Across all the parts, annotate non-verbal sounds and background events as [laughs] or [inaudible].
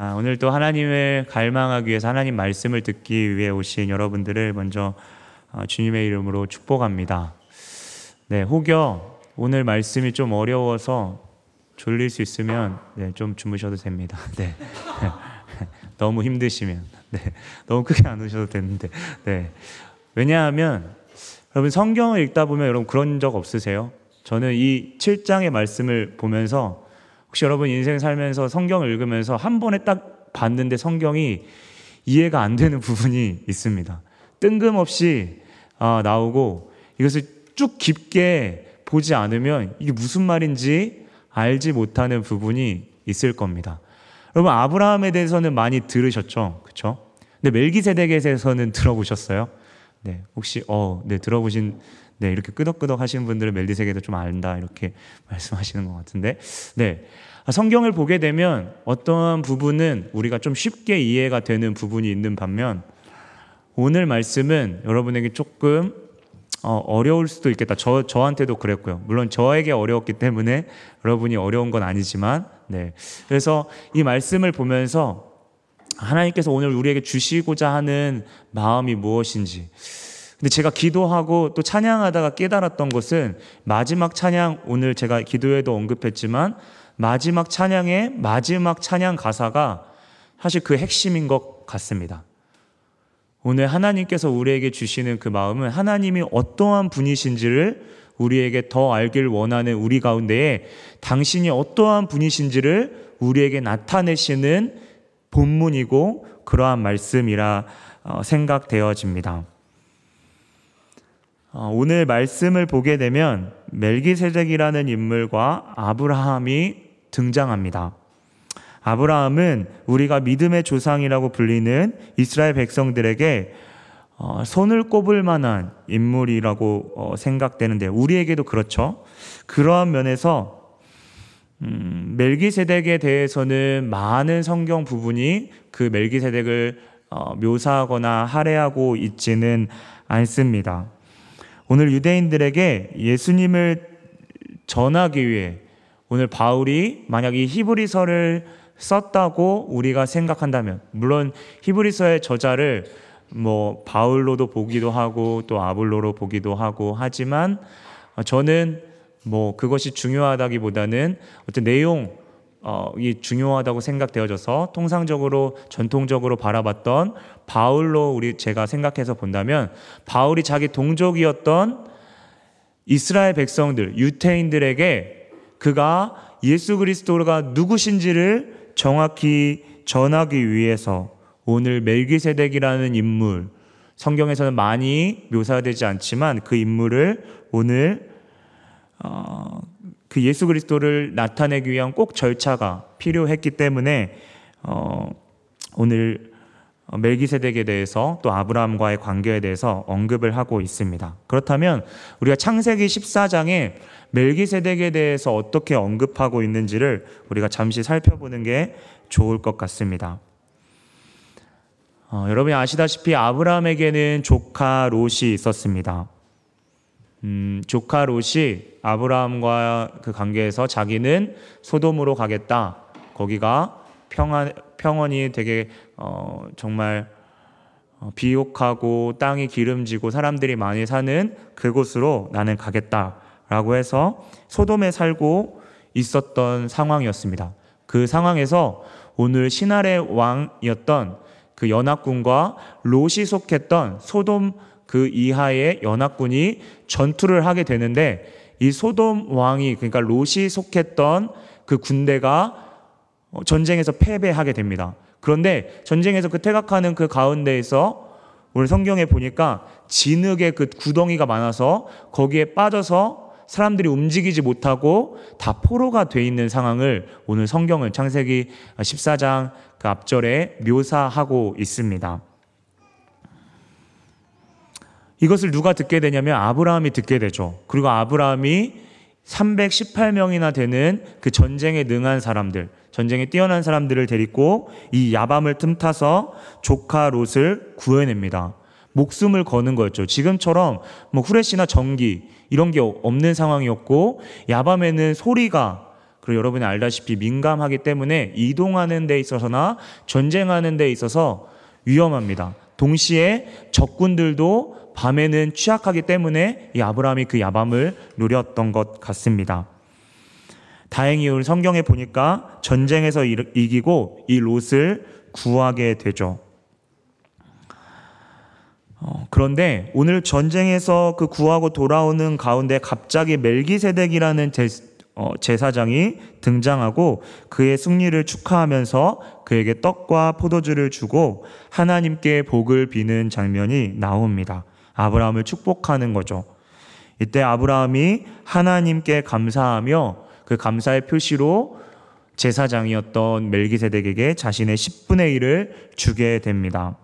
아, 오늘 또 하나님을 갈망하기 위해서 하나님 말씀을 듣기 위해 오신 여러분들을 먼저 어, 주님의 이름으로 축복합니다. 네, 혹여 오늘 말씀이 좀 어려워서 졸릴 수 있으면 네, 좀 주무셔도 됩니다. [laughs] 네. [laughs] 너무 힘드시면 네. 너무 크게 안 우셔도 되는데 네. 왜냐하면 여러분 성경을 읽다 보면 여러분 그런 적 없으세요? 저는 이 7장의 말씀을 보면서 혹시 여러분 인생 살면서 성경을 읽으면서 한 번에 딱 봤는데 성경이 이해가 안 되는 [laughs] 부분이 있습니다. 뜬금없이 아, 나오고 이것을 쭉 깊게 보지 않으면 이게 무슨 말인지 알지 못하는 부분이 있을 겁니다. 여러분 아브라함에 대해서는 많이 들으셨죠, 그렇죠? 근데 멜기세덱에 대해서는 [laughs] 들어보셨어요? 네, 혹시 어, 네 들어보신 네 이렇게 끄덕끄덕 하시는 분들은 멜기세덱도 좀 안다 이렇게 [laughs] 말씀하시는 것 같은데, 네 성경을 보게 되면 어떠한 부분은 우리가 좀 쉽게 이해가 되는 부분이 있는 반면 오늘 말씀은 여러분에게 조금 어, 어려울 수도 있겠다. 저, 저한테도 그랬고요. 물론 저에게 어려웠기 때문에 여러분이 어려운 건 아니지만, 네. 그래서 이 말씀을 보면서 하나님께서 오늘 우리에게 주시고자 하는 마음이 무엇인지. 근데 제가 기도하고 또 찬양하다가 깨달았던 것은 마지막 찬양, 오늘 제가 기도에도 언급했지만 마지막 찬양의 마지막 찬양 가사가 사실 그 핵심인 것 같습니다. 오늘 하나님께서 우리에게 주시는 그 마음은 하나님이 어떠한 분이신지를 우리에게 더 알길 원하는 우리 가운데에 당신이 어떠한 분이신지를 우리에게 나타내시는 본문이고 그러한 말씀이라 어, 생각되어집니다. 어, 오늘 말씀을 보게 되면 멜기세덱이라는 인물과 아브라함이 등장합니다. 아브라함은 우리가 믿음의 조상이라고 불리는 이스라엘 백성들에게 어, 손을 꼽을 만한 인물이라고 어, 생각되는데 우리에게도 그렇죠. 그러한 면에서 음, 멜기세덱에 대해서는 많은 성경 부분이 그 멜기세덱을 어, 묘사하거나 할애하고 있지는 않습니다. 오늘 유대인들에게 예수님을 전하기 위해 오늘 바울이 만약 이 히브리서를 썼다고 우리가 생각한다면 물론 히브리서의 저자를 뭐 바울로도 보기도 하고 또 아볼로로 보기도 하고 하지만 저는 뭐 그것이 중요하다기보다는 어떤 내용 어, 이 중요하다고 생각되어져서 통상적으로 전통적으로 바라봤던 바울로 우리 제가 생각해서 본다면 바울이 자기 동족이었던 이스라엘 백성들 유태인들에게 그가 예수 그리스도가 누구신지를 정확히 전하기 위해서 오늘 멜기세덱이라는 인물 성경에서는 많이 묘사되지 않지만 그 인물을 오늘 어, 그 예수 그리스도를 나타내기 위한 꼭 절차가 필요했기 때문에 어, 오늘 멜기세덱에 대해서 또 아브라함과의 관계에 대해서 언급을 하고 있습니다. 그렇다면 우리가 창세기 14장에 멜기세덱에 대해서 어떻게 언급하고 있는지를 우리가 잠시 살펴보는 게 좋을 것 같습니다. 어, 여러분이 아시다시피 아브라함에게는 조카 롯이 있었습니다. 음, 조카 롯이 아브라함과 그 관계에서 자기는 소돔으로 가겠다. 거기가 평안, 평원이 되게 어, 정말 어, 비옥하고 땅이 기름지고 사람들이 많이 사는 그곳으로 나는 가겠다. 라고 해서 소돔에 살고 있었던 상황이었습니다. 그 상황에서 오늘 신할의 왕이었던 그 연합군과 롯이 속했던 소돔 그 이하의 연합군이 전투를 하게 되는데 이 소돔 왕이 그러니까 롯이 속했던 그 군대가 전쟁에서 패배하게 됩니다. 그런데 전쟁에서 그 퇴각하는 그 가운데에서 오늘 성경에 보니까 진흙의 그 구덩이가 많아서 거기에 빠져서 사람들이 움직이지 못하고 다 포로가 돼 있는 상황을 오늘 성경은 창세기 14장 그 앞절에 묘사하고 있습니다. 이것을 누가 듣게 되냐면 아브라함이 듣게 되죠. 그리고 아브라함이 318명이나 되는 그 전쟁에 능한 사람들, 전쟁에 뛰어난 사람들을 데리고 이 야밤을 틈타서 조카 롯을 구해냅니다. 목숨을 거는 거였죠. 지금처럼 뭐 후레쉬나 전기 이런 게 없는 상황이었고 야밤에는 소리가 그리고 여러분이 알다시피 민감하기 때문에 이동하는 데 있어서나 전쟁하는 데 있어서 위험합니다. 동시에 적군들도 밤에는 취약하기 때문에 이 아브라함이 그 야밤을 누렸던 것 같습니다. 다행히 오늘 성경에 보니까 전쟁에서 이기고 이 롯을 구하게 되죠. 어, 그런데 오늘 전쟁에서 그 구하고 돌아오는 가운데 갑자기 멜기세덱이라는 제, 어, 제사장이 등장하고 그의 승리를 축하하면서 그에게 떡과 포도주를 주고 하나님께 복을 비는 장면이 나옵니다. 아브라함을 축복하는 거죠. 이때 아브라함이 하나님께 감사하며 그 감사의 표시로 제사장이었던 멜기세덱에게 자신의 10분의 1을 주게 됩니다.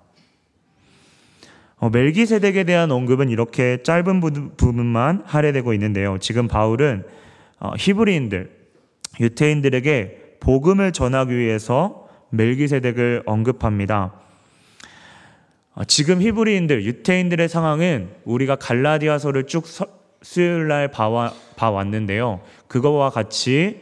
어, 멜기세덱에 대한 언급은 이렇게 짧은 부분만 할애되고 있는데요. 지금 바울은 어, 히브리인들, 유태인들에게 복음을 전하기 위해서 멜기세덱을 언급합니다. 어, 지금 히브리인들, 유태인들의 상황은 우리가 갈라디아서를 쭉 수요일 날 봐왔는데요. 그거와 같이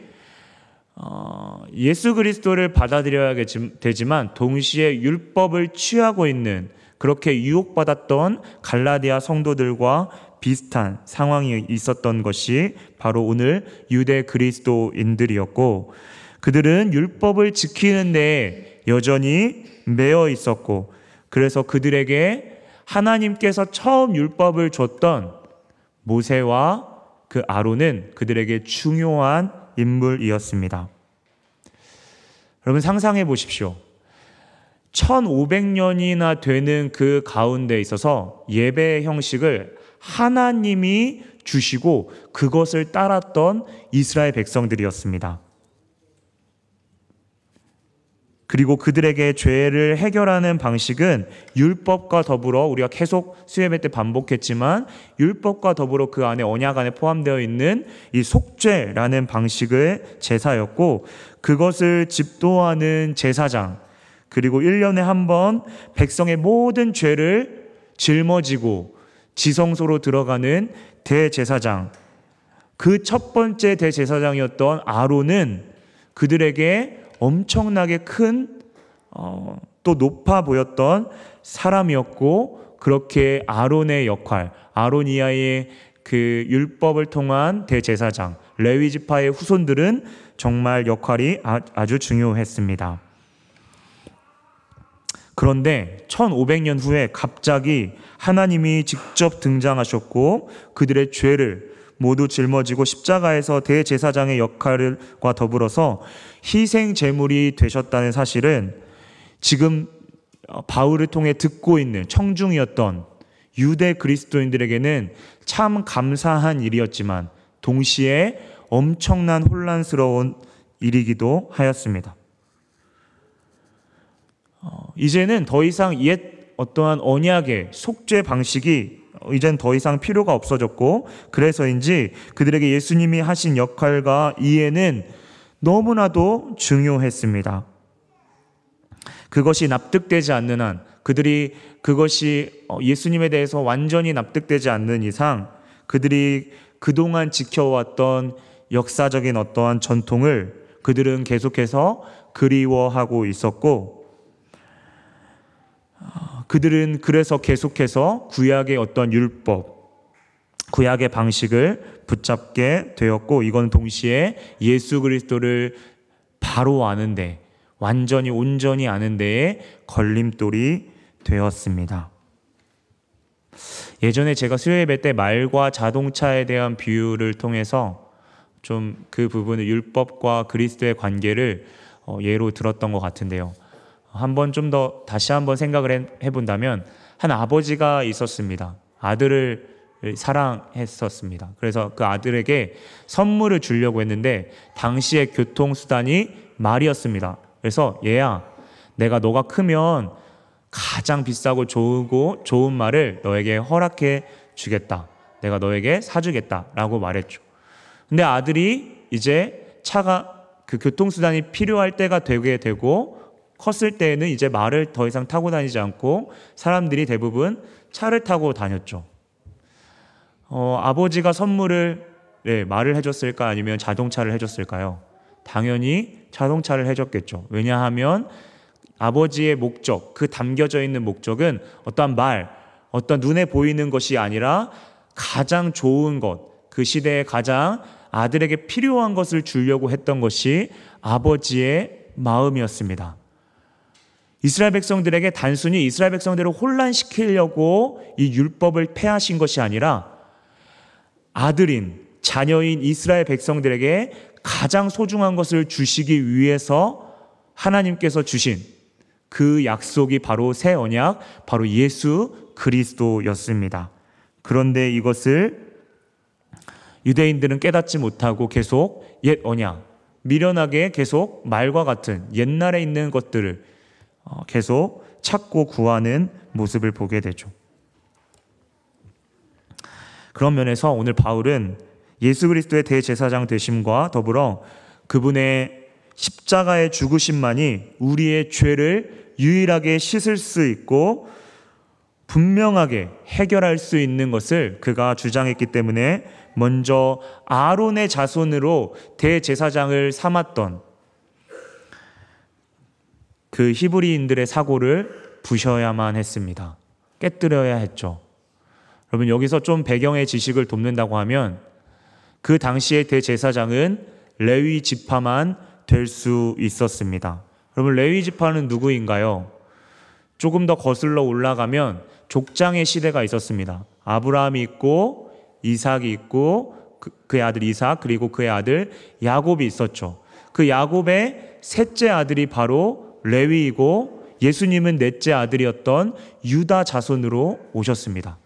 어, 예수 그리스도를 받아들여야 되지만 동시에 율법을 취하고 있는 그렇게 유혹받았던 갈라디아 성도들과 비슷한 상황이 있었던 것이 바로 오늘 유대 그리스도인들이었고 그들은 율법을 지키는데 여전히 매여 있었고 그래서 그들에게 하나님께서 처음 율법을 줬던 모세와 그 아론은 그들에게 중요한 인물이었습니다. 여러분 상상해 보십시오. 1500년이나 되는 그 가운데 있어서 예배의 형식을 하나님이 주시고 그것을 따랐던 이스라엘 백성들이었습니다. 그리고 그들에게 죄를 해결하는 방식은 율법과 더불어 우리가 계속 수예배 때 반복했지만 율법과 더불어 그 안에 언약 안에 포함되어 있는 이 속죄라는 방식의 제사였고 그것을 집도하는 제사장 그리고 1년에 한 번 백성의 모든 죄를 짊어지고 지성소로 들어가는 대제사장. 그 첫 번째 대제사장이었던 아론은 그들에게 엄청나게 큰, 어, 또 높아 보였던 사람이었고, 그렇게 아론의 역할, 아로니아의 그 율법을 통한 대제사장, 레위지파의 후손들은 정말 역할이 아, 아주 중요했습니다. 그런데 1500년 후에 갑자기 하나님이 직접 등장하셨고 그들의 죄를 모두 짊어지고 십자가에서 대제사장의 역할과 더불어서 희생 제물이 되셨다는 사실은 지금 바울을 통해 듣고 있는 청중이었던 유대 그리스도인들에게는 참 감사한 일이었지만 동시에 엄청난 혼란스러운 일이기도 하였습니다. 어, 이제는 더 이상 옛 어떠한 언약의 속죄 방식이 이젠 더 이상 필요가 없어졌고 그래서인지 그들에게 예수님이 하신 역할과 이해는 너무나도 중요했습니다. 그것이 납득되지 않는 한 그들이 그것이 어, 예수님에 대해서 완전히 납득되지 않는 이상 그들이 그동안 지켜왔던 역사적인 어떠한 전통을 그들은 계속해서 그리워하고 있었고 그들은 그래서 계속해서 구약의 어떤 율법, 구약의 방식을 붙잡게 되었고 이건 동시에 예수 그리스도를 바로 아는데 완전히 온전히 아는 데에 걸림돌이 되었습니다. 예전에 제가 수요예배 때 말과 자동차에 대한 비유를 통해서 좀 그 부분을 율법과 그리스도의 관계를 어, 예로 들었던 것 같은데요. 한번 좀 더 다시 한번 생각을 해 본다면 한 아버지가 있었습니다. 아들을 사랑했었습니다. 그래서 그 아들에게 선물을 주려고 했는데 당시의 교통수단이 말이었습니다. 그래서 얘야, 내가 너가 크면 가장 비싸고 좋고 좋은 말을 너에게 허락해 주겠다. 내가 너에게 사주겠다. 라고 말했죠. 근데 아들이 이제 차가 그 교통수단이 필요할 때가 되게 되고 컸을 때에는 이제 말을 더 이상 타고 다니지 않고 사람들이 대부분 차를 타고 다녔죠. 어, 아버지가 선물을 네, 말을 해줬을까 아니면 자동차를 해줬을까요? 당연히 자동차를 해줬겠죠. 왜냐하면 아버지의 목적, 그 담겨져 있는 목적은 어떠한 말, 어떤 눈에 보이는 것이 아니라 가장 좋은 것, 그 시대에 가장 아들에게 필요한 것을 주려고 했던 것이 아버지의 마음이었습니다. 이스라엘 백성들에게 단순히 이스라엘 백성들을 혼란시키려고 이 율법을 폐하신 것이 아니라 아들인 자녀인 이스라엘 백성들에게 가장 소중한 것을 주시기 위해서 하나님께서 주신 그 약속이 바로 새 언약, 바로 예수 그리스도였습니다. 그런데 이것을 유대인들은 깨닫지 못하고 계속 옛 언약, 미련하게 계속 말과 같은 옛날에 있는 것들을 어, 계속 찾고 구하는 모습을 보게 되죠. 그런 면에서 오늘 바울은 예수 그리스도의 대제사장 되심과 더불어 그분의 십자가의 죽으심만이 우리의 죄를 유일하게 씻을 수 있고 분명하게 해결할 수 있는 것을 그가 주장했기 때문에 먼저 아론의 자손으로 대제사장을 삼았던 그 히브리인들의 사고를 부셔야만 했습니다. 깨뜨려야 했죠. 여러분 여기서 좀 배경의 지식을 돕는다고 하면 그 당시의 대제사장은 레위 지파만 될 수 있었습니다. 여러분 레위 지파는 누구인가요? 조금 더 거슬러 올라가면 족장의 시대가 있었습니다. 아브라함이 있고 이삭이 있고 그, 그의 아들 이삭 그리고 그의 아들 야곱이 있었죠. 그 야곱의 셋째 아들이 바로 레위이고 예수님은 넷째 아들이었던 유다 자손으로 오셨습니다.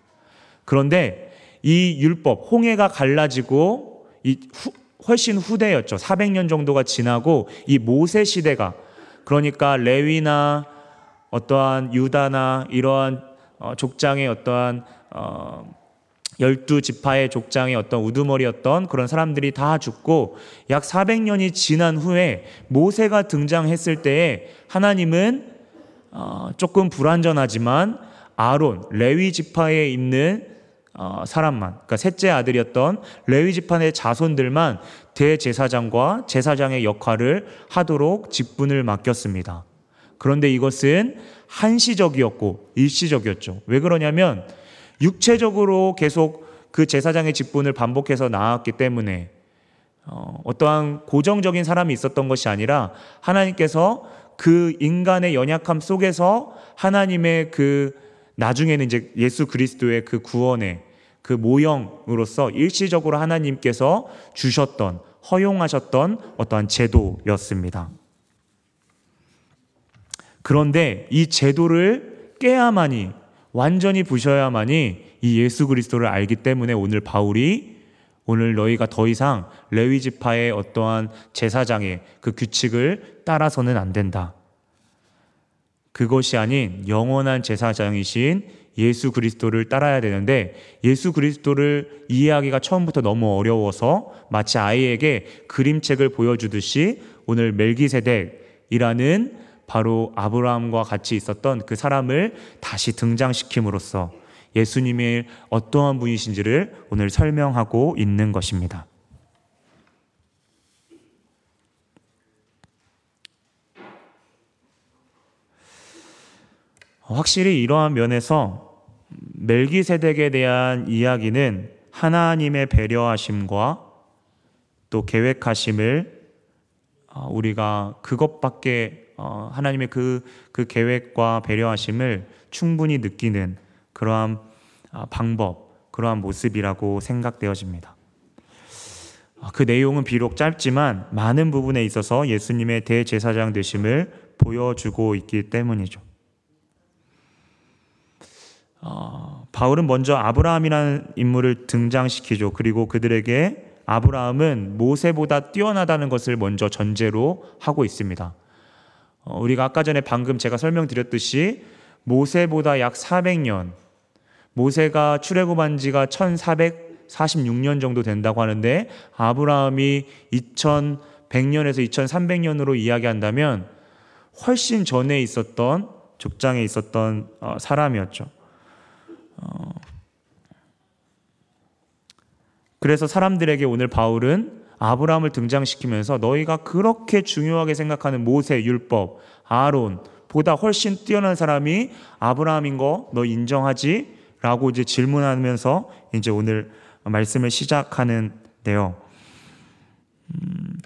그런데 이 율법 홍해가 갈라지고 이 후, 훨씬 후대였죠. 400년 정도가 지나고 이 모세 시대가 그러니까 레위나 어떠한 유다나 이러한 어, 족장의 어떠한 어, 열두 지파의 족장의 어떤 우두머리였던 그런 사람들이 다 죽고 약 400년이 지난 후에 모세가 등장했을 때에 하나님은 어, 조금 불완전하지만 아론 레위 지파에 있는 어, 사람만 그러니까 셋째 아들이었던 레위 지파의 자손들만 대제사장과 제사장의 역할을 하도록 직분을 맡겼습니다. 그런데 이것은 한시적이었고 일시적이었죠. 왜 그러냐면 육체적으로 계속 그 제사장의 직분을 반복해서 나왔기 때문에 어, 어떠한 고정적인 사람이 있었던 것이 아니라 하나님께서 그 인간의 연약함 속에서 하나님의 그 나중에는 이제 예수 그리스도의 그 구원의 그 모형으로서 일시적으로 하나님께서 주셨던 허용하셨던 어떠한 제도였습니다. 그런데 이 제도를 깨야만이 완전히 부셔야만이 이 예수 그리스도를 알기 때문에 오늘 바울이 오늘 너희가 더 이상 레위 지파의 어떠한 제사장의 그 규칙을 따라서는 안 된다. 그것이 아닌 영원한 제사장이신 예수 그리스도를 따라야 되는데 예수 그리스도를 이해하기가 처음부터 너무 어려워서 마치 아이에게 그림책을 보여주듯이 오늘 멜기세덱이라는 바로 아브라함과 같이 있었던 그 사람을 다시 등장시킴으로써 예수님의 어떠한 분이신지를 오늘 설명하고 있는 것입니다. 확실히 이러한 면에서 멜기세덱에 대한 이야기는 하나님의 배려하심과 또 계획하심을 어, 우리가 그것밖에 어, 하나님의 그, 그 계획과 배려하심을 충분히 느끼는 그러한 아, 방법, 그러한 모습이라고 생각되어집니다. 아, 그 내용은 비록 짧지만 많은 부분에 있어서 예수님의 대제사장 되심을 보여주고 있기 때문이죠. 어, 바울은 먼저 아브라함이라는 인물을 등장시키죠. 그리고 그들에게 아브라함은 모세보다 뛰어나다는 것을 먼저 전제로 하고 있습니다. 어, 우리가 아까 전에 방금 제가 설명드렸듯이 모세보다 약 400년, 모세가 출애굽한 지가 1446년 정도 된다고 하는데 아브라함이 2100년에서 2300년으로 이야기한다면 훨씬 전에 있었던 족장에 있었던 어, 사람이었죠. 어, 그래서 사람들에게 오늘 바울은 아브라함을 등장시키면서 너희가 그렇게 중요하게 생각하는 모세, 율법, 아론, 보다 훨씬 뛰어난 사람이 아브라함인 거 너 인정하지? 라고 이제 질문하면서 이제 오늘 말씀을 시작하는데요. 음,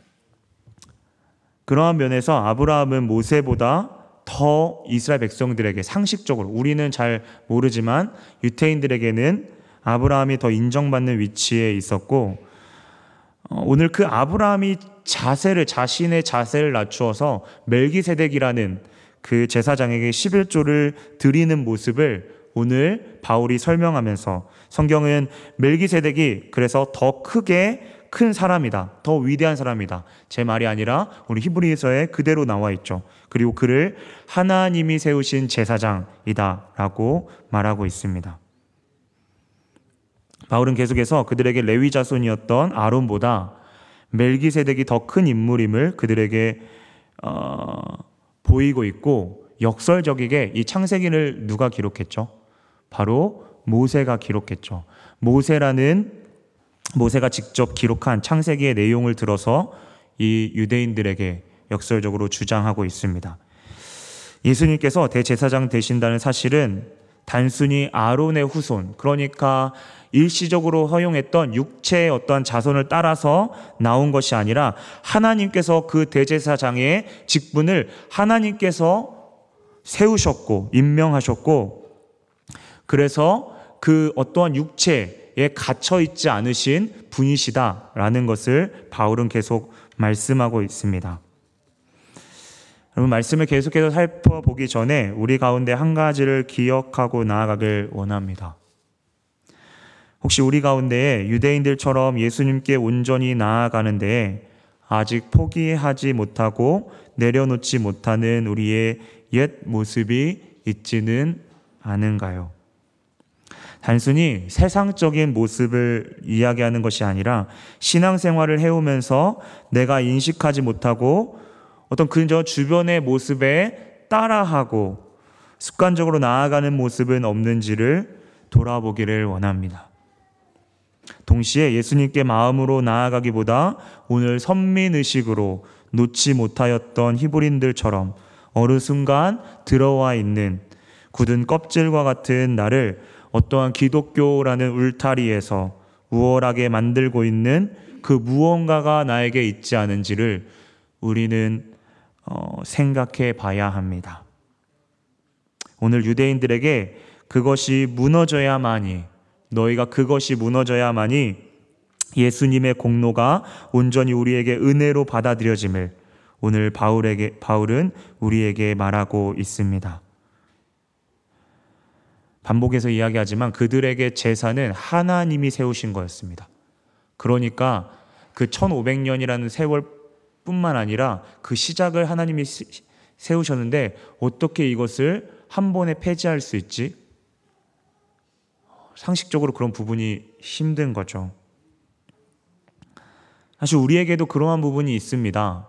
그러한 면에서 아브라함은 모세보다 더 이스라엘 백성들에게 상식적으로 우리는 잘 모르지만 유태인들에게는 아브라함이 더 인정받는 위치에 있었고 어, 오늘 그 아브라함이 자세를 자신의 자세를 낮추어서 멜기세덱이라는 그 제사장에게 11조를 드리는 모습을 오늘 바울이 설명하면서 성경은 멜기세덱이 그래서 더 크게 큰 사람이다. 더 위대한 사람이다. 제 말이 아니라 우리 히브리서에 그대로 나와 있죠. 그리고 그를 하나님이 세우신 제사장이다라고 말하고 있습니다. 바울은 계속해서 그들에게 레위 자손이었던 아론보다 멜기세덱이 더 큰 인물임을 그들에게 어, 보이고 있고 역설적이게 이 창세기를 누가 기록했죠? 바로 모세가 기록했죠. 모세라는 모세가 직접 기록한 창세기의 내용을 들어서 이 유대인들에게 역설적으로 주장하고 있습니다. 예수님께서 대제사장 되신다는 사실은 단순히 아론의 후손, 그러니까 일시적으로 허용했던 육체의 어떤 자손을 따라서 나온 것이 아니라 하나님께서 그 대제사장의 직분을 하나님께서 세우셨고, 임명하셨고, 그래서 그 어떠한 육체에 갇혀 있지 않으신 분이시다라는 것을 바울은 계속 말씀하고 있습니다. 여러분 말씀을 계속해서 살펴보기 전에 우리 가운데 한 가지를 기억하고 나아가길 원합니다. 혹시 우리 가운데 유대인들처럼 예수님께 온전히 나아가는데 아직 포기하지 못하고 내려놓지 못하는 우리의 옛 모습이 있지는 않은가요? 단순히 세상적인 모습을 이야기하는 것이 아니라 신앙생활을 해오면서 내가 인식하지 못하고 어떤 그저 주변의 모습에 따라하고 습관적으로 나아가는 모습은 없는지를 돌아보기를 원합니다. 동시에 예수님께 마음으로 나아가기보다 오늘 선민의식으로 놓지 못하였던 히브린들처럼 어느 순간 들어와 있는 굳은 껍질과 같은 나를 어떠한 기독교라는 울타리에서 우월하게 만들고 있는 그 무언가가 나에게 있지 않은지를 우리는 어, 생각해 봐야 합니다. 오늘 유대인들에게 그것이 무너져야만이 너희가 그것이 무너져야만이 예수님의 공로가 온전히 우리에게 은혜로 받아들여짐을 오늘 바울에게 바울은 우리에게 말하고 있습니다. 반복해서 이야기하지만 그들에게 제사는 하나님이 세우신 거였습니다. 그러니까 그 1500년이라는 세월 뿐만 아니라 그 시작을 하나님이 세우셨는데 어떻게 이것을 한 번에 폐지할 수 있지? 상식적으로 그런 부분이 힘든 거죠. 사실 우리에게도 그러한 부분이 있습니다.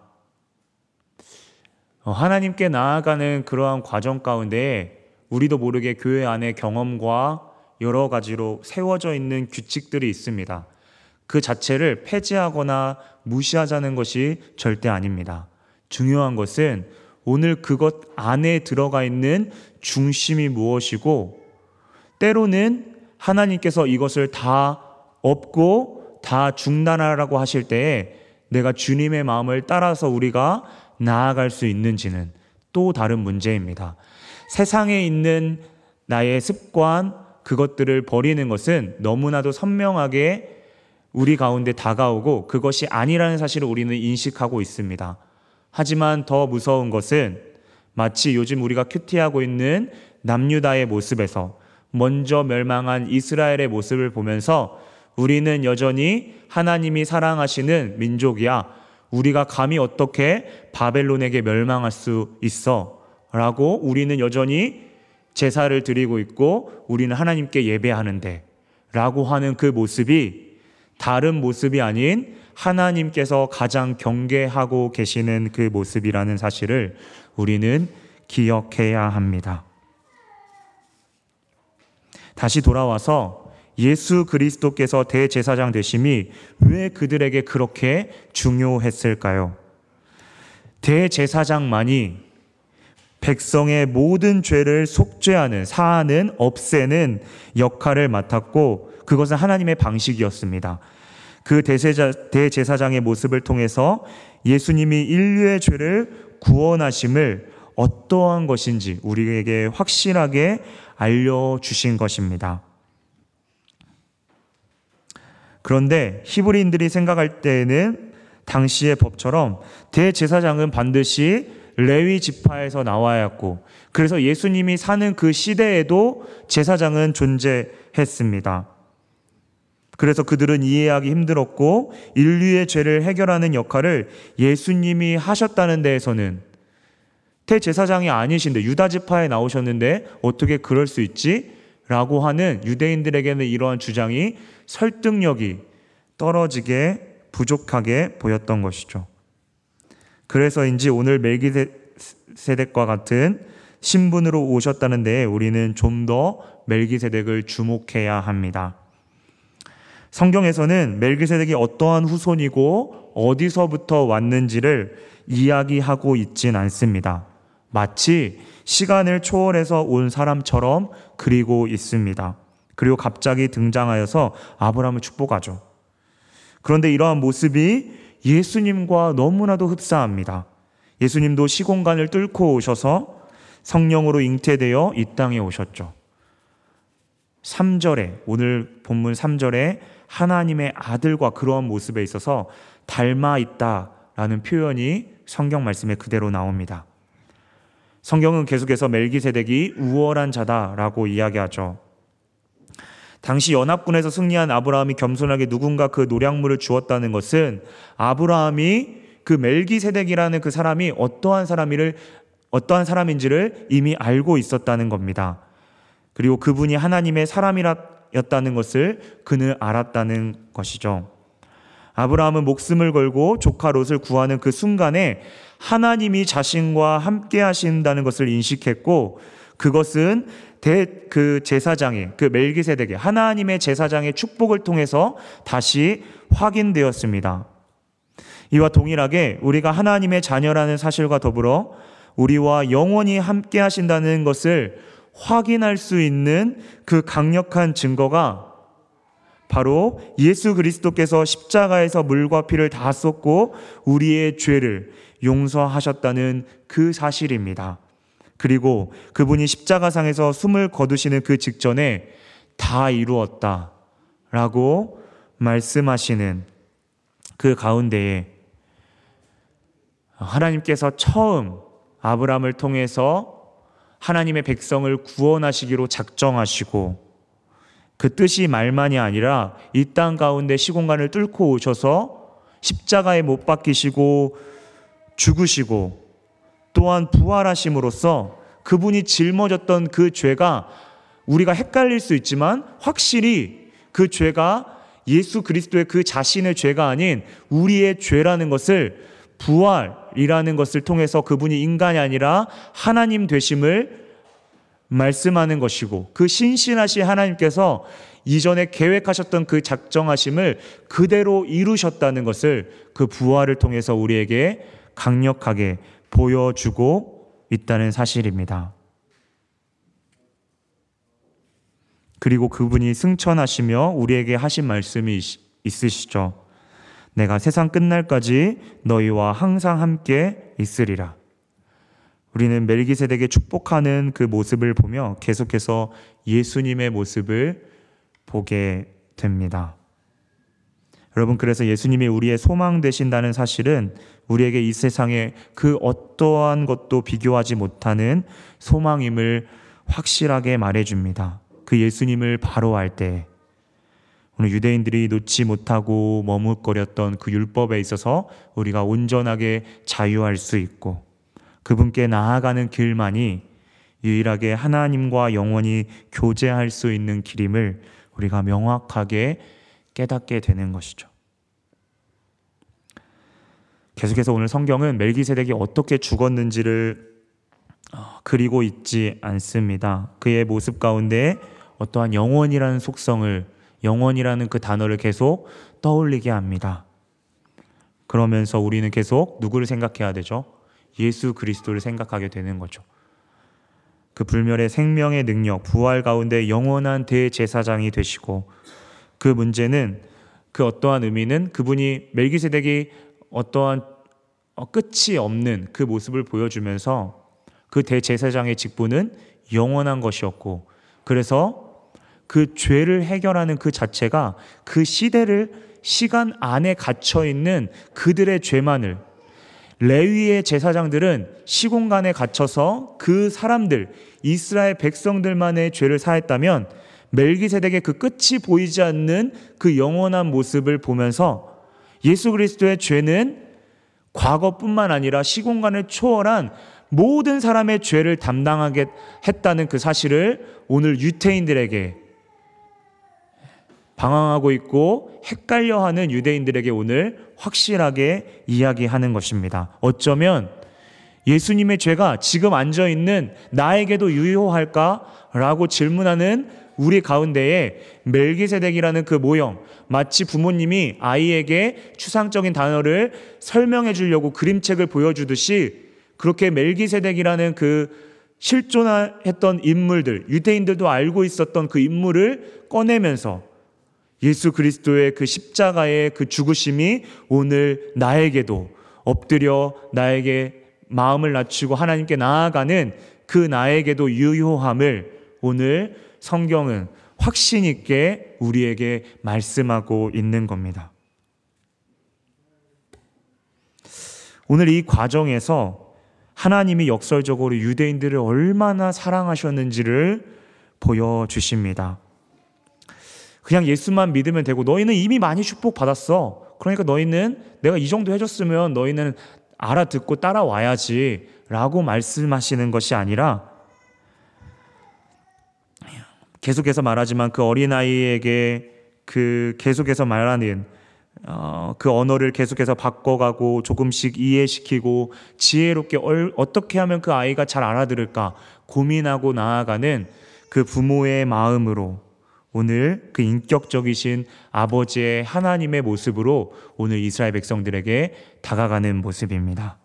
어, 하나님께 나아가는 그러한 과정 가운데 우리도 모르게 교회 안에 경험과 여러 가지로 세워져 있는 규칙들이 있습니다. 그 자체를 폐지하거나 무시하자는 것이 절대 아닙니다. 중요한 것은 오늘 그것 안에 들어가 있는 중심이 무엇이고 때로는 하나님께서 이것을 다 없고 다 중단하라고 하실 때에 내가 주님의 마음을 따라서 우리가 나아갈 수 있는지는 또 다른 문제입니다. 세상에 있는 나의 습관, 그것들을 버리는 것은 너무나도 선명하게 우리 가운데 다가오고 그것이 아니라는 사실을 우리는 인식하고 있습니다. 하지만 더 무서운 것은 마치 요즘 우리가 큐티하고 있는 남유다의 모습에서 먼저 멸망한 이스라엘의 모습을 보면서 우리는 여전히 하나님이 사랑하시는 민족이야. 우리가 감히 어떻게 바벨론에게 멸망할 수 있어? 라고 우리는 여전히 제사를 드리고 있고 우리는 하나님께 예배하는데 라고 하는 그 모습이 다른 모습이 아닌 하나님께서 가장 경계하고 계시는 그 모습이라는 사실을 우리는 기억해야 합니다. 다시 돌아와서 예수 그리스도께서 대제사장 되심이 왜 그들에게 그렇게 중요했을까요? 대제사장만이 백성의 모든 죄를 속죄하는, 사하는, 없애는 역할을 맡았고 그것은 하나님의 방식이었습니다. 그 대세자, 대제사장의 모습을 통해서 예수님이 인류의 죄를 구원하심을 어떠한 것인지 우리에게 확실하게 알려주신 것입니다. 그런데 히브리인들이 생각할 때에는 당시의 법처럼 대제사장은 반드시 레위 지파에서 나와야 했고 그래서 예수님이 사는 그 시대에도 제사장은 존재했습니다. 그래서 그들은 이해하기 힘들었고 인류의 죄를 해결하는 역할을 예수님이 하셨다는 데에서는 대제사장이 아니신데 유다 지파에 나오셨는데 어떻게 그럴 수 있지? 라고 하는 유대인들에게는 이러한 주장이 설득력이 떨어지게 부족하게 보였던 것이죠. 그래서인지 오늘 멜기세덱과 같은 신분으로 오셨다는데 우리는 좀 더 멜기세덱을 주목해야 합니다. 성경에서는 멜기세덱이 어떠한 후손이고 어디서부터 왔는지를 이야기하고 있진 않습니다. 마치 시간을 초월해서 온 사람처럼 그리고 있습니다. 그리고 갑자기 등장하여서 아브라함을 축복하죠. 그런데 이러한 모습이 예수님과 너무나도 흡사합니다. 예수님도 시공간을 뚫고 오셔서 성령으로 잉태되어 이 땅에 오셨죠. 3절에, 오늘 본문 3절에 하나님의 아들과 그러한 모습에 있어서 닮아 있다라는 표현이 성경 말씀에 그대로 나옵니다. 성경은 계속해서 멜기세덱이 우월한 자다라고 이야기하죠. 당시 연합군에서 승리한 아브라함이 겸손하게 누군가 그 노량물을 주었다는 것은 아브라함이 그 멜기세덱이라는 그 사람이 어떠한 사람이를 어떠한 사람인지를 이미 알고 있었다는 겁니다. 그리고 그분이 하나님의 사람이 었다는 것을 그는 알았다는 것이죠. 아브라함은 목숨을 걸고 조카 롯을 구하는 그 순간에 하나님이 자신과 함께 하신다는 것을 인식했고 그것은 대, 그 제사장의, 그 멜기세덱의, 하나님의 제사장의 축복을 통해서 다시 확인되었습니다. 이와 동일하게 우리가 하나님의 자녀라는 사실과 더불어 우리와 영원히 함께 하신다는 것을 확인할 수 있는 그 강력한 증거가 바로 예수 그리스도께서 십자가에서 물과 피를 다 쏟고 우리의 죄를 용서하셨다는 그 사실입니다. 그리고 그분이 십자가상에서 숨을 거두시는 그 직전에 다 이루었다. 라고 말씀하시는 그 가운데에 하나님께서 처음 아브라함을 통해서 하나님의 백성을 구원하시기로 작정하시고 그 뜻이 말만이 아니라 이 땅 가운데 시공간을 뚫고 오셔서 십자가에 못 박히시고 죽으시고 또한 부활하심으로써 그분이 짊어졌던 그 죄가 우리가 헷갈릴 수 있지만 확실히 그 죄가 예수 그리스도의 그 자신의 죄가 아닌 우리의 죄라는 것을 부활 이라는 것을 통해서 그분이 인간이 아니라 하나님 되심을 말씀하는 것이고 그 신신하신 하나님께서 이전에 계획하셨던 그 작정하심을 그대로 이루셨다는 것을 그 부활을 통해서 우리에게 강력하게 보여주고 있다는 사실입니다. 그리고 그분이 승천하시며 우리에게 하신 말씀이 있으시죠. 내가 세상 끝날까지 너희와 항상 함께 있으리라. 우리는 멜기세덱의 축복하는 그 모습을 보며 계속해서 예수님의 모습을 보게 됩니다. 여러분, 그래서 예수님이 우리의 소망 되신다는 사실은 우리에게 이 세상에 그 어떠한 것도 비교하지 못하는 소망임을 확실하게 말해줍니다. 그 예수님을 바로 알 때, 유대인들이 놓지 못하고 머뭇거렸던 그 율법에 있어서 우리가 온전하게 자유할 수 있고, 그분께 나아가는 길만이 유일하게 하나님과 영원히 교제할 수 있는 길임을 우리가 명확하게 깨닫게 되는 것이죠. 계속해서 오늘 성경은 멜기세덱이 어떻게 죽었는지를 어, 그리고 있지 않습니다. 그의 모습 가운데 어떠한 영원이라는 속성을 영원이라는 그 단어를 계속 떠올리게 합니다. 그러면서 우리는 계속 누구를 생각해야 되죠? 예수 그리스도를 생각하게 되는 거죠. 그 불멸의 생명의 능력, 부활 가운데 영원한 대제사장이 되시고 그 문제는 그 어떠한 의미는 그분이 멜기세덱이 어떠한 어, 끝이 없는 그 모습을 보여주면서 그 대제사장의 직분은 영원한 것이었고 그래서 그 죄를 해결하는 그 자체가 그 시대를 시간 안에 갇혀 있는 그들의 죄만을 레위의 제사장들은 시공간에 갇혀서 그 사람들 이스라엘 백성들만의 죄를 사했다면 멜기세덱의 그 끝이 보이지 않는 그 영원한 모습을 보면서 예수 그리스도의 죄는 과거뿐만 아니라 시공간을 초월한 모든 사람의 죄를 담당하게 했다는 그 사실을 오늘 유태인들에게 방황하고 있고 헷갈려하는 유대인들에게 오늘 확실하게 이야기하는 것입니다. 어쩌면 예수님의 죄가 지금 앉아 있는 나에게도 유효할까라고 질문하는 우리 가운데에 멜기세덱이라는 그 모형, 마치 부모님이 아이에게 추상적인 단어를 설명해 주려고 그림책을 보여주듯이 그렇게 멜기세덱이라는 그 실존했던 인물들, 유대인들도 알고 있었던 그 인물을 꺼내면서 예수 그리스도의 그 십자가의 그 죽으심이 오늘 나에게도 엎드려 나에게 마음을 낮추고 하나님께 나아가는 그 나에게도 유효함을 오늘 성경은 확신 있게 우리에게 말씀하고 있는 겁니다. 오늘 이 과정에서 하나님이 역설적으로 유대인들을 얼마나 사랑하셨는지를 보여주십니다. 그냥 예수만 믿으면 되고 너희는 이미 많이 축복받았어. 그러니까 너희는 내가 이 정도 해줬으면 너희는 알아듣고 따라와야지 라고 말씀하시는 것이 아니라 계속해서 말하지만 그 어린아이에게 그 계속해서 말하는 어, 그 언어를 계속해서 바꿔가고 조금씩 이해시키고 지혜롭게 얼, 어떻게 하면 그 아이가 잘 알아들을까 고민하고 나아가는 그 부모의 마음으로 오늘 그 인격적이신 아버지의 하나님의 모습으로 오늘 이스라엘 백성들에게 다가가는 모습입니다.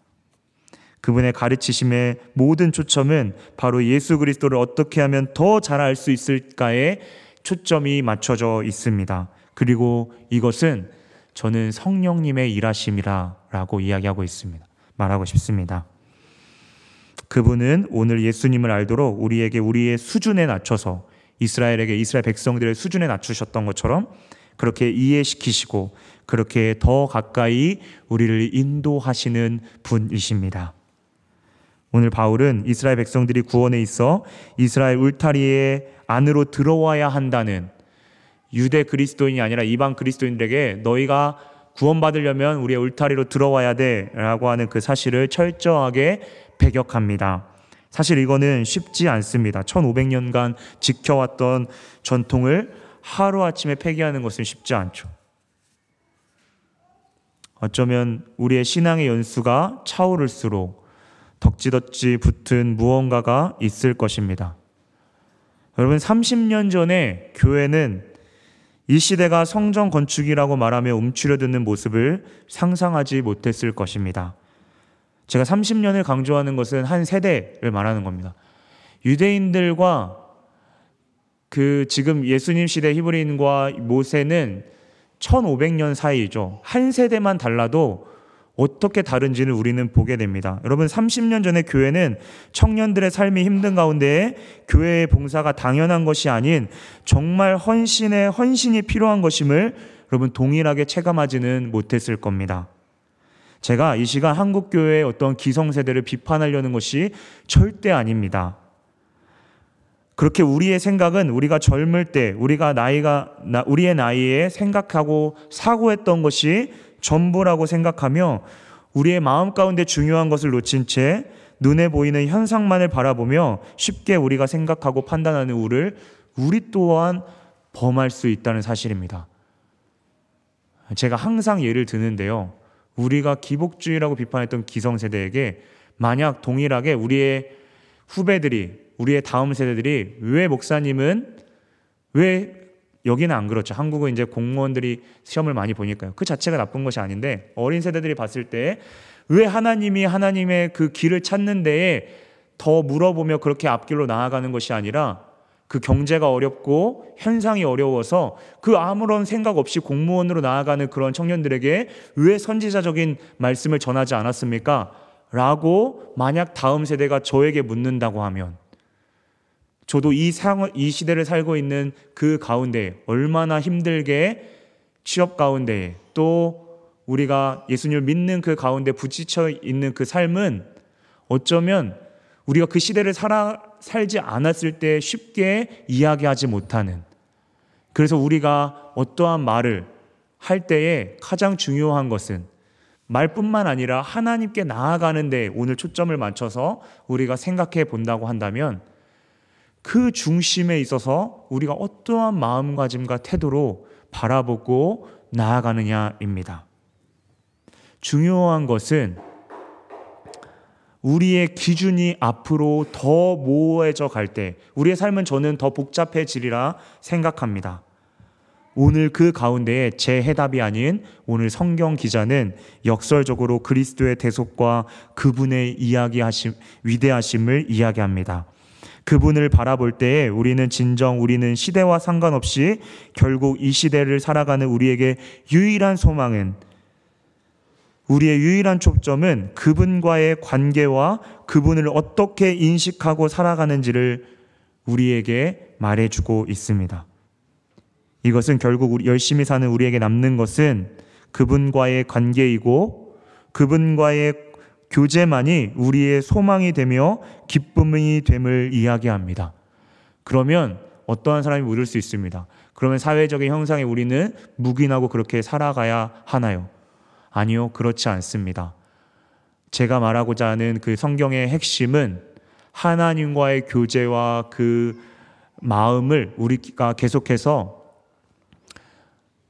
그분의 가르치심의 모든 초점은 바로 예수 그리스도를 어떻게 하면 더 잘 알 수 있을까에 초점이 맞춰져 있습니다. 그리고 이것은 저는 성령님의 일하심이라라고 이야기하고 있습니다. 말하고 싶습니다. 그분은 오늘 예수님을 알도록 우리에게 우리의 수준에 낮춰서 이스라엘에게 이스라엘 백성들의 수준에 낮추셨던 것처럼 그렇게 이해시키시고 그렇게 더 가까이 우리를 인도하시는 분이십니다. 오늘 바울은 이스라엘 백성들이 구원에 있어 이스라엘 울타리에 안으로 들어와야 한다는 유대 그리스도인이 아니라 이방 그리스도인들에게 너희가 구원받으려면 우리의 울타리로 들어와야 돼 라고 하는 그 사실을 철저하게 배격합니다. 사실 이거는 쉽지 않습니다. 1500년간 지켜왔던 전통을 하루아침에 폐기하는 것은 쉽지 않죠. 어쩌면 우리의 신앙의 연수가 차오를수록 덕지덕지 붙은 무언가가 있을 것입니다. 여러분, 30년 전에 교회는 이 시대가 성전 건축이라고 말하며 움츠려 드는 모습을 상상하지 못했을 것입니다. 제가 30년을 강조하는 것은 한 세대를 말하는 겁니다. 유대인들과 그 지금 예수님 시대 히브리인과 모세는 1500년 사이죠. 한 세대만 달라도 어떻게 다른지를 우리는 보게 됩니다. 여러분 30년 전에 교회는 청년들의 삶이 힘든 가운데 교회의 봉사가 당연한 것이 아닌 정말 헌신의 헌신이 필요한 것임을 여러분 동일하게 체감하지는 못했을 겁니다. 제가 이 시간 한국 교회의 어떤 기성 세대를 비판하려는 것이 절대 아닙니다. 그렇게 우리의 생각은 우리가 젊을 때, 우리가 나이가, 우리의 나이에 생각하고 사고했던 것이 전부라고 생각하며 우리의 마음 가운데 중요한 것을 놓친 채 눈에 보이는 현상만을 바라보며 쉽게 우리가 생각하고 판단하는 우를 우리 또한 범할 수 있다는 사실입니다. 제가 항상 예를 드는데요. 우리가 기복주의라고 비판했던 기성세대에게 만약 동일하게 우리의 후배들이, 우리의 다음 세대들이 왜 목사님은 왜 여기는 안 그렇죠. 한국은 이제 공무원들이 시험을 많이 보니까요. 그 자체가 나쁜 것이 아닌데 어린 세대들이 봤을 때 왜 하나님이 하나님의 그 길을 찾는 데에 더 물어보며 그렇게 앞길로 나아가는 것이 아니라 그 경제가 어렵고 현상이 어려워서 그 아무런 생각 없이 공무원으로 나아가는 그런 청년들에게 왜 선지자적인 말씀을 전하지 않았습니까? 라고 만약 다음 세대가 저에게 묻는다고 하면 저도 이 상, 이 시대를 살고 있는 그 가운데 얼마나 힘들게 취업 가운데 또 우리가 예수님을 믿는 그 가운데 부딪혀 있는 그 삶은 어쩌면 우리가 그 시대를 살아, 살지 않았을 때 쉽게 이야기하지 못하는 그래서 우리가 어떠한 말을 할 때에 가장 중요한 것은 말뿐만 아니라 하나님께 나아가는데 오늘 초점을 맞춰서 우리가 생각해 본다고 한다면 그 중심에 있어서 우리가 어떠한 마음가짐과 태도로 바라보고 나아가느냐입니다. 중요한 것은 우리의 기준이 앞으로 더 모호해져 갈 때, 우리의 삶은 저는 더 복잡해지리라 생각합니다. 오늘 그 가운데에 제 해답이 아닌 오늘 성경 기자는 역설적으로 그리스도의 대속과 그분의 이야기하심, 위대하심을 이야기합니다. 그분을 바라볼 때에 우리는 진정 우리는 시대와 상관없이 결국 이 시대를 살아가는 우리에게 유일한 소망은 우리의 유일한 초점은 그분과의 관계와 그분을 어떻게 인식하고 살아가는지를 우리에게 말해주고 있습니다. 이것은 결국 열심히 사는 우리에게 남는 것은 그분과의 관계이고 그분과의 교제만이 우리의 소망이 되며 기쁨이 됨을 이야기합니다. 그러면 어떠한 사람이 묻을 수 있습니다. 그러면 사회적인 형상에 우리는 묵인하고 그렇게 살아가야 하나요? 아니요, 그렇지 않습니다. 제가 말하고자 하는 그 성경의 핵심은 하나님과의 교제와 그 마음을 우리가 계속해서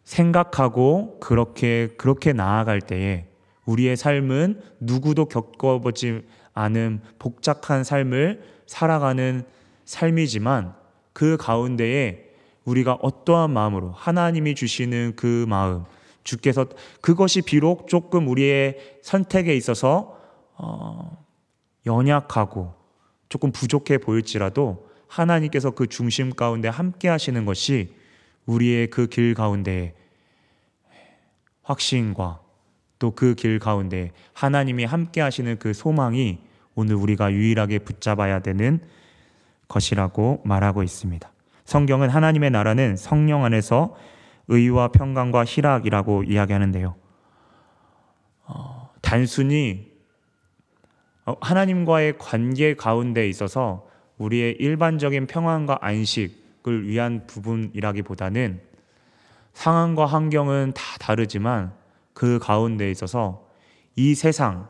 생각하고 그렇게 그렇게 나아갈 때에 우리의 삶은 누구도 겪어보지 않은 복잡한 삶을 살아가는 삶이지만 그 가운데에 우리가 어떠한 마음으로 하나님이 주시는 그 마음, 주께서 그것이 비록 조금 우리의 선택에 있어서 어, 연약하고 조금 부족해 보일지라도 하나님께서 그 중심 가운데 함께 하시는 것이 우리의 그 길 가운데 확신과 또 그 길 가운데 하나님이 함께 하시는 그 소망이 오늘 우리가 유일하게 붙잡아야 되는 것이라고 말하고 있습니다. 성경은 하나님의 나라는 성령 안에서 의와 평강과 희락이라고 이야기하는데요. 어, 단순히 어, 하나님과의 관계 가운데 있어서 우리의 일반적인 평안과 안식을 위한 부분이라기보다는 상황과 환경은 다 다르지만 그 가운데 있어서 이 세상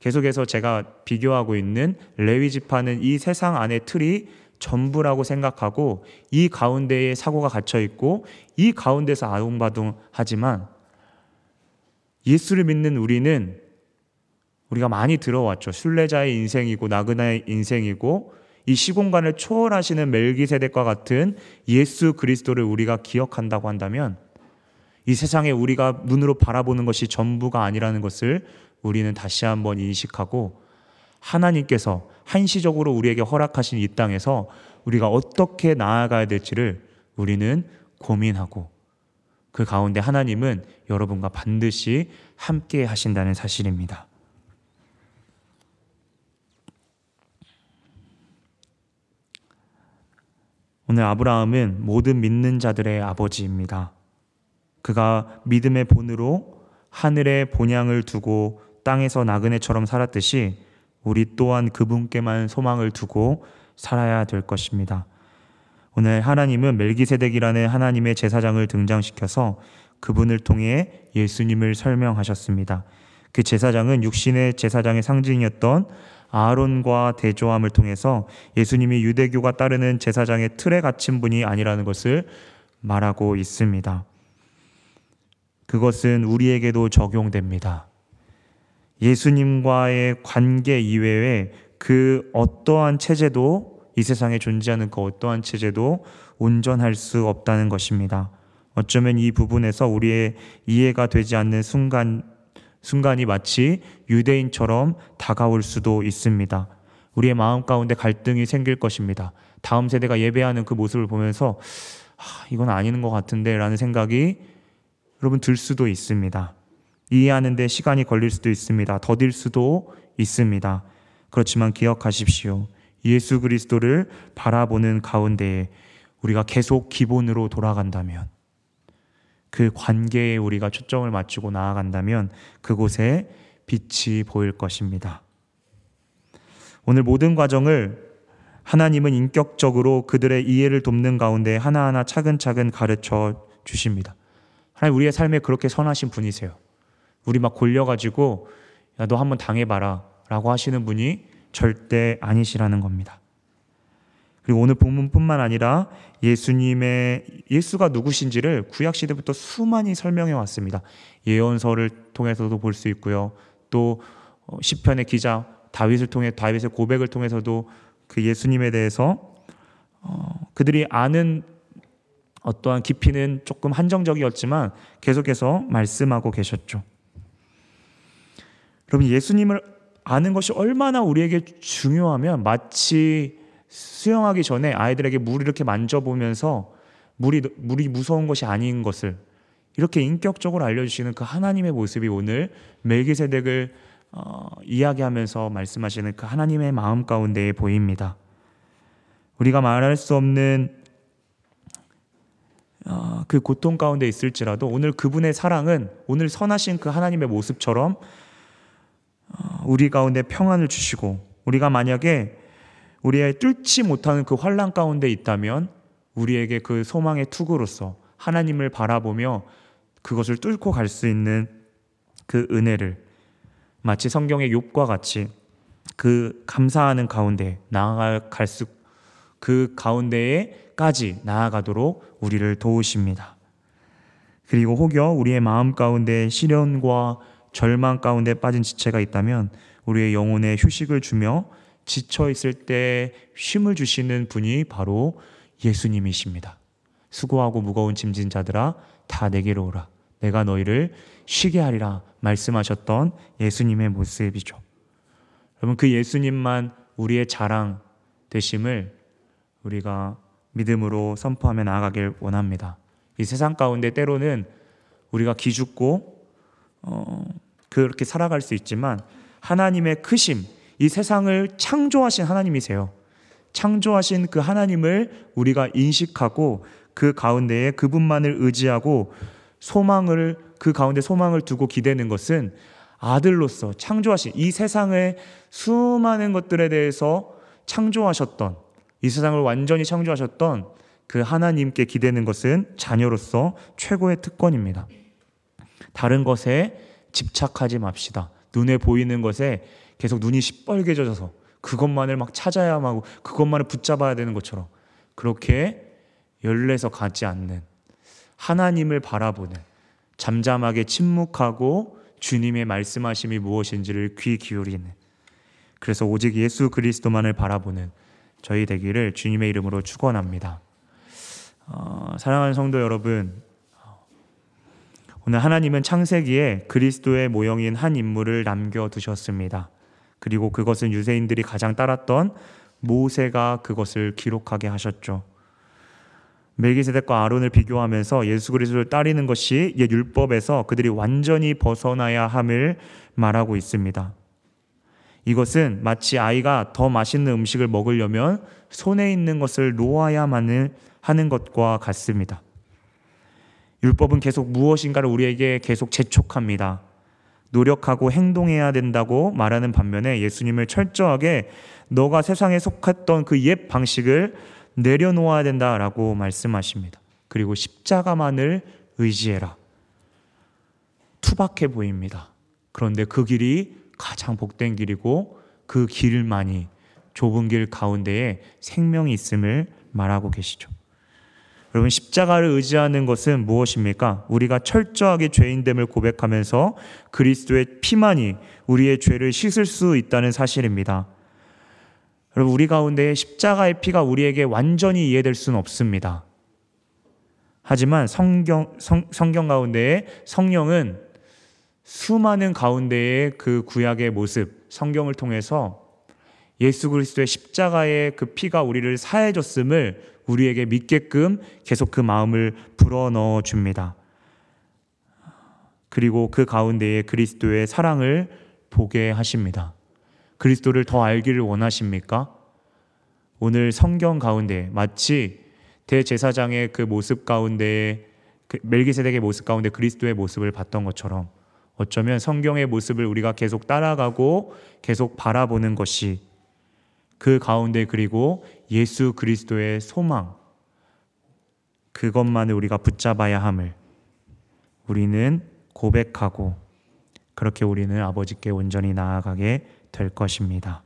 계속해서 제가 비교하고 있는 레위 지파는 이 세상 안의 틀이 전부라고 생각하고 이 가운데에 사고가 갇혀 있고 이 가운데서 아웅바둥하지만 예수를 믿는 우리는 우리가 많이 들어왔죠. 순례자의 인생이고 나그나의 인생이고 이 시공간을 초월하시는 멜기세덱과 같은 예수 그리스도를 우리가 기억한다고 한다면 이 세상에 우리가 눈으로 바라보는 것이 전부가 아니라는 것을 우리는 다시 한번 인식하고 하나님께서 한시적으로 우리에게 허락하신 이 땅에서 우리가 어떻게 나아가야 될지를 우리는 고민하고 그 가운데 하나님은 여러분과 반드시 함께 하신다는 사실입니다. 오늘 아브라함은 모든 믿는 자들의 아버지입니다. 그가 믿음의 본으로 하늘의 본향을 두고 땅에서 나그네처럼 살았듯이 우리 또한 그분께만 소망을 두고 살아야 될 것입니다. 오늘 하나님은 멜기세덱이라는 하나님의 제사장을 등장시켜서 그분을 통해 예수님을 설명하셨습니다. 그 제사장은 육신의 제사장의 상징이었던 아론과 대조함을 통해서 예수님이 유대교가 따르는 제사장의 틀에 갇힌 분이 아니라는 것을 말하고 있습니다. 그것은 우리에게도 적용됩니다. 예수님과의 관계 이외에 그 어떠한 체제도 이 세상에 존재하는 그 어떠한 체제도 온전할 수 없다는 것입니다. 어쩌면 이 부분에서 우리의 이해가 되지 않는 순간, 순간이 마치 유대인처럼 다가올 수도 있습니다. 우리의 마음 가운데 갈등이 생길 것입니다. 다음 세대가 예배하는 그 모습을 보면서 아, 이건 아닌 것 같은데 라는 생각이 여러분 들 수도 있습니다. 이해하는데 시간이 걸릴 수도 있습니다. 더딜 수도 있습니다. 그렇지만 기억하십시오. 예수 그리스도를 바라보는 가운데에 우리가 계속 기본으로 돌아간다면 그 관계에 우리가 초점을 맞추고 나아간다면 그곳에 빛이 보일 것입니다. 오늘 모든 과정을 하나님은 인격적으로 그들의 이해를 돕는 가운데 하나하나 차근차근 가르쳐 주십니다. 하나님 우리의 삶에 그렇게 선하신 분이세요. 우리 막 골려가지고 야, 너 한번 당해봐라 라고 하시는 분이 절대 아니시라는 겁니다. 그리고 오늘 본문뿐만 아니라 예수님의 예수가 누구신지를 구약 시대부터 수많이 설명해 왔습니다. 예언서를 통해서도 볼 수 있고요. 또 어, 시편의 기자 다윗을 통해 다윗의 고백을 통해서도 그 예수님에 대해서 어, 그들이 아는 어떠한 깊이는 조금 한정적이었지만 계속해서 말씀하고 계셨죠. 여러분 예수님을 아는 것이 얼마나 우리에게 중요하면 마치 수영하기 전에 아이들에게 물을 이렇게 만져보면서 물이 물이 무서운 것이 아닌 것을 이렇게 인격적으로 알려주시는 그 하나님의 모습이 오늘 멜기세덱을 어, 이야기하면서 말씀하시는 그 하나님의 마음 가운데에 보입니다. 우리가 말할 수 없는 어, 그 고통 가운데 있을지라도 오늘 그분의 사랑은 오늘 선하신 그 하나님의 모습처럼 어, 우리 가운데 평안을 주시고 우리가 만약에 우리의 뚫지 못하는 그 환란 가운데 있다면 우리에게 그 소망의 투구로서 하나님을 바라보며 그것을 뚫고 갈 수 있는 그 은혜를 마치 성경의 욥과 같이 그 감사하는 가운데 나아갈 수 그 가운데에까지 나아가도록 우리를 도우십니다. 그리고 혹여 우리의 마음 가운데 시련과 절망 가운데 빠진 지체가 있다면 우리의 영혼에 휴식을 주며 지쳐 있을 때 쉼을 주시는 분이 바로 예수님이십니다. 수고하고 무거운 짐진 자들아 다 내게로 오라. 내가 너희를 쉬게 하리라 말씀하셨던 예수님의 모습이죠. 여러분 그 예수님만 우리의 자랑 되심을 우리가 믿음으로 선포하며 나아가길 원합니다. 이 세상 가운데 때로는 우리가 기죽고 어, 그렇게 살아갈 수 있지만 하나님의 크심, 이 세상을 창조하신 하나님이세요. 창조하신 그 하나님을 우리가 인식하고 그 가운데에 그분만을 의지하고 소망을 그 가운데 소망을 두고 기대는 것은 아들로서 창조하신 이 세상의 수많은 것들에 대해서 창조하셨던 이 세상을 완전히 창조하셨던 그 하나님께 기대는 것은 자녀로서 최고의 특권입니다. 다른 것에 집착하지 맙시다. 눈에 보이는 것에 계속 눈이 시뻘개져서 그것만을 막 찾아야만 하고 그것만을 붙잡아야 되는 것처럼 그렇게 열려서 가지 않는 하나님을 바라보는 잠잠하게 침묵하고 주님의 말씀하심이 무엇인지를 귀 기울이는 그래서 오직 예수 그리스도만을 바라보는 저희 되기를 주님의 이름으로 축원합니다. 어, 사랑하는 성도 여러분, 오늘 하나님은 창세기에 그리스도의 모형인 한 인물을 남겨 두셨습니다. 그리고 그것은 유대인들이 가장 따랐던 모세가 그것을 기록하게 하셨죠. 멜기세덱과 아론을 비교하면서 예수 그리스도를 따르는 것이 옛 율법에서 그들이 완전히 벗어나야 함을 말하고 있습니다. 이것은 마치 아이가 더 맛있는 음식을 먹으려면 손에 있는 것을 놓아야만 하는 것과 같습니다. 율법은 계속 무엇인가를 우리에게 계속 재촉합니다. 노력하고 행동해야 된다고 말하는 반면에 예수님을 철저하게 너가 세상에 속했던 그 옛 방식을 내려놓아야 된다라고 말씀하십니다. 그리고 십자가만을 의지해라. 투박해 보입니다. 그런데 그 길이 가장 복된 길이고 그 길만이 좁은 길 가운데에 생명이 있음을 말하고 계시죠. 여러분 십자가를 의지하는 것은 무엇입니까? 우리가 철저하게 죄인됨을 고백하면서 그리스도의 피만이 우리의 죄를 씻을 수 있다는 사실입니다. 여러분 우리 가운데 십자가의 피가 우리에게 완전히 이해될 수는 없습니다. 하지만 성경 성, 성경 가운데에 성령은 수많은 가운데의 그 구약의 모습 성경을 통해서 예수 그리스도의 십자가의 그 피가 우리를 사해 줬음을 우리에게 믿게끔 계속 그 마음을 불어넣어 줍니다. 그리고 그 가운데에 그리스도의 사랑을 보게 하십니다. 그리스도를 더 알기를 원하십니까? 오늘 성경 가운데 마치 대제사장의 그 모습 가운데 그 멜기세덱의 모습 가운데 그리스도의 모습을 봤던 것처럼 어쩌면 성경의 모습을 우리가 계속 따라가고 계속 바라보는 것이 그 가운데 그리고 예수 그리스도의 소망 그것만을 우리가 붙잡아야 함을 우리는 고백하고 그렇게 우리는 아버지께 온전히 나아가게 될 것입니다.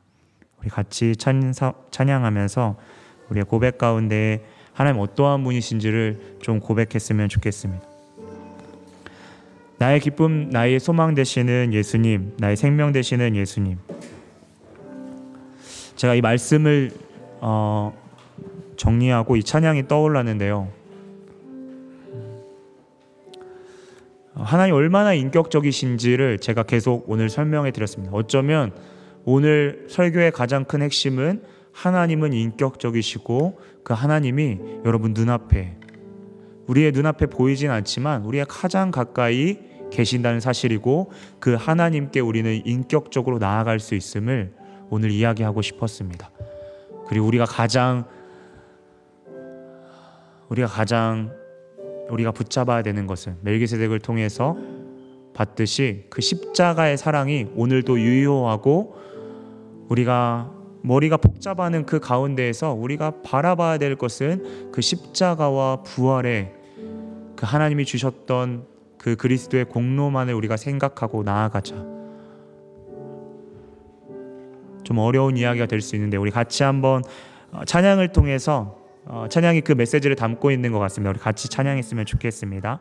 우리 같이 찬양하면서 우리의 고백 가운데 하나님 어떠한 분이신지를 좀 고백했으면 좋겠습니다. 나의 기쁨, 나의 소망 되시는 예수님, 나의 생명 되시는 예수님. 제가 이 말씀을 어, 정리하고 이 찬양이 떠올랐는데요. 하나님 얼마나 인격적이신지를 제가 계속 오늘 설명해 드렸습니다. 어쩌면 오늘 설교의 가장 큰 핵심은 하나님은 인격적이시고 그 하나님이 여러분 눈앞에 우리의 눈앞에 보이진 않지만 우리의 가장 가까이 계신다는 사실이고 그 하나님께 우리는 인격적으로 나아갈 수 있음을 오늘 이야기하고 싶었습니다. 그리고 우리가 가장 우리가 가장 우리가 붙잡아야 되는 것은 멜기세덱을 통해서 받듯이 그 십자가의 사랑이 오늘도 유효하고 우리가 머리가 복잡하는 그 가운데에서 우리가 바라봐야 될 것은 그 십자가와 부활의 그 하나님이 주셨던 그 그리스도의 공로만을 우리가 생각하고 나아가자. 좀 어려운 이야기가 될 수 있는데 우리 같이 한번 어, 찬양을 통해서 어, 찬양이 그 메시지를 담고 있는 것 같습니다. 우리 같이 찬양했으면 좋겠습니다.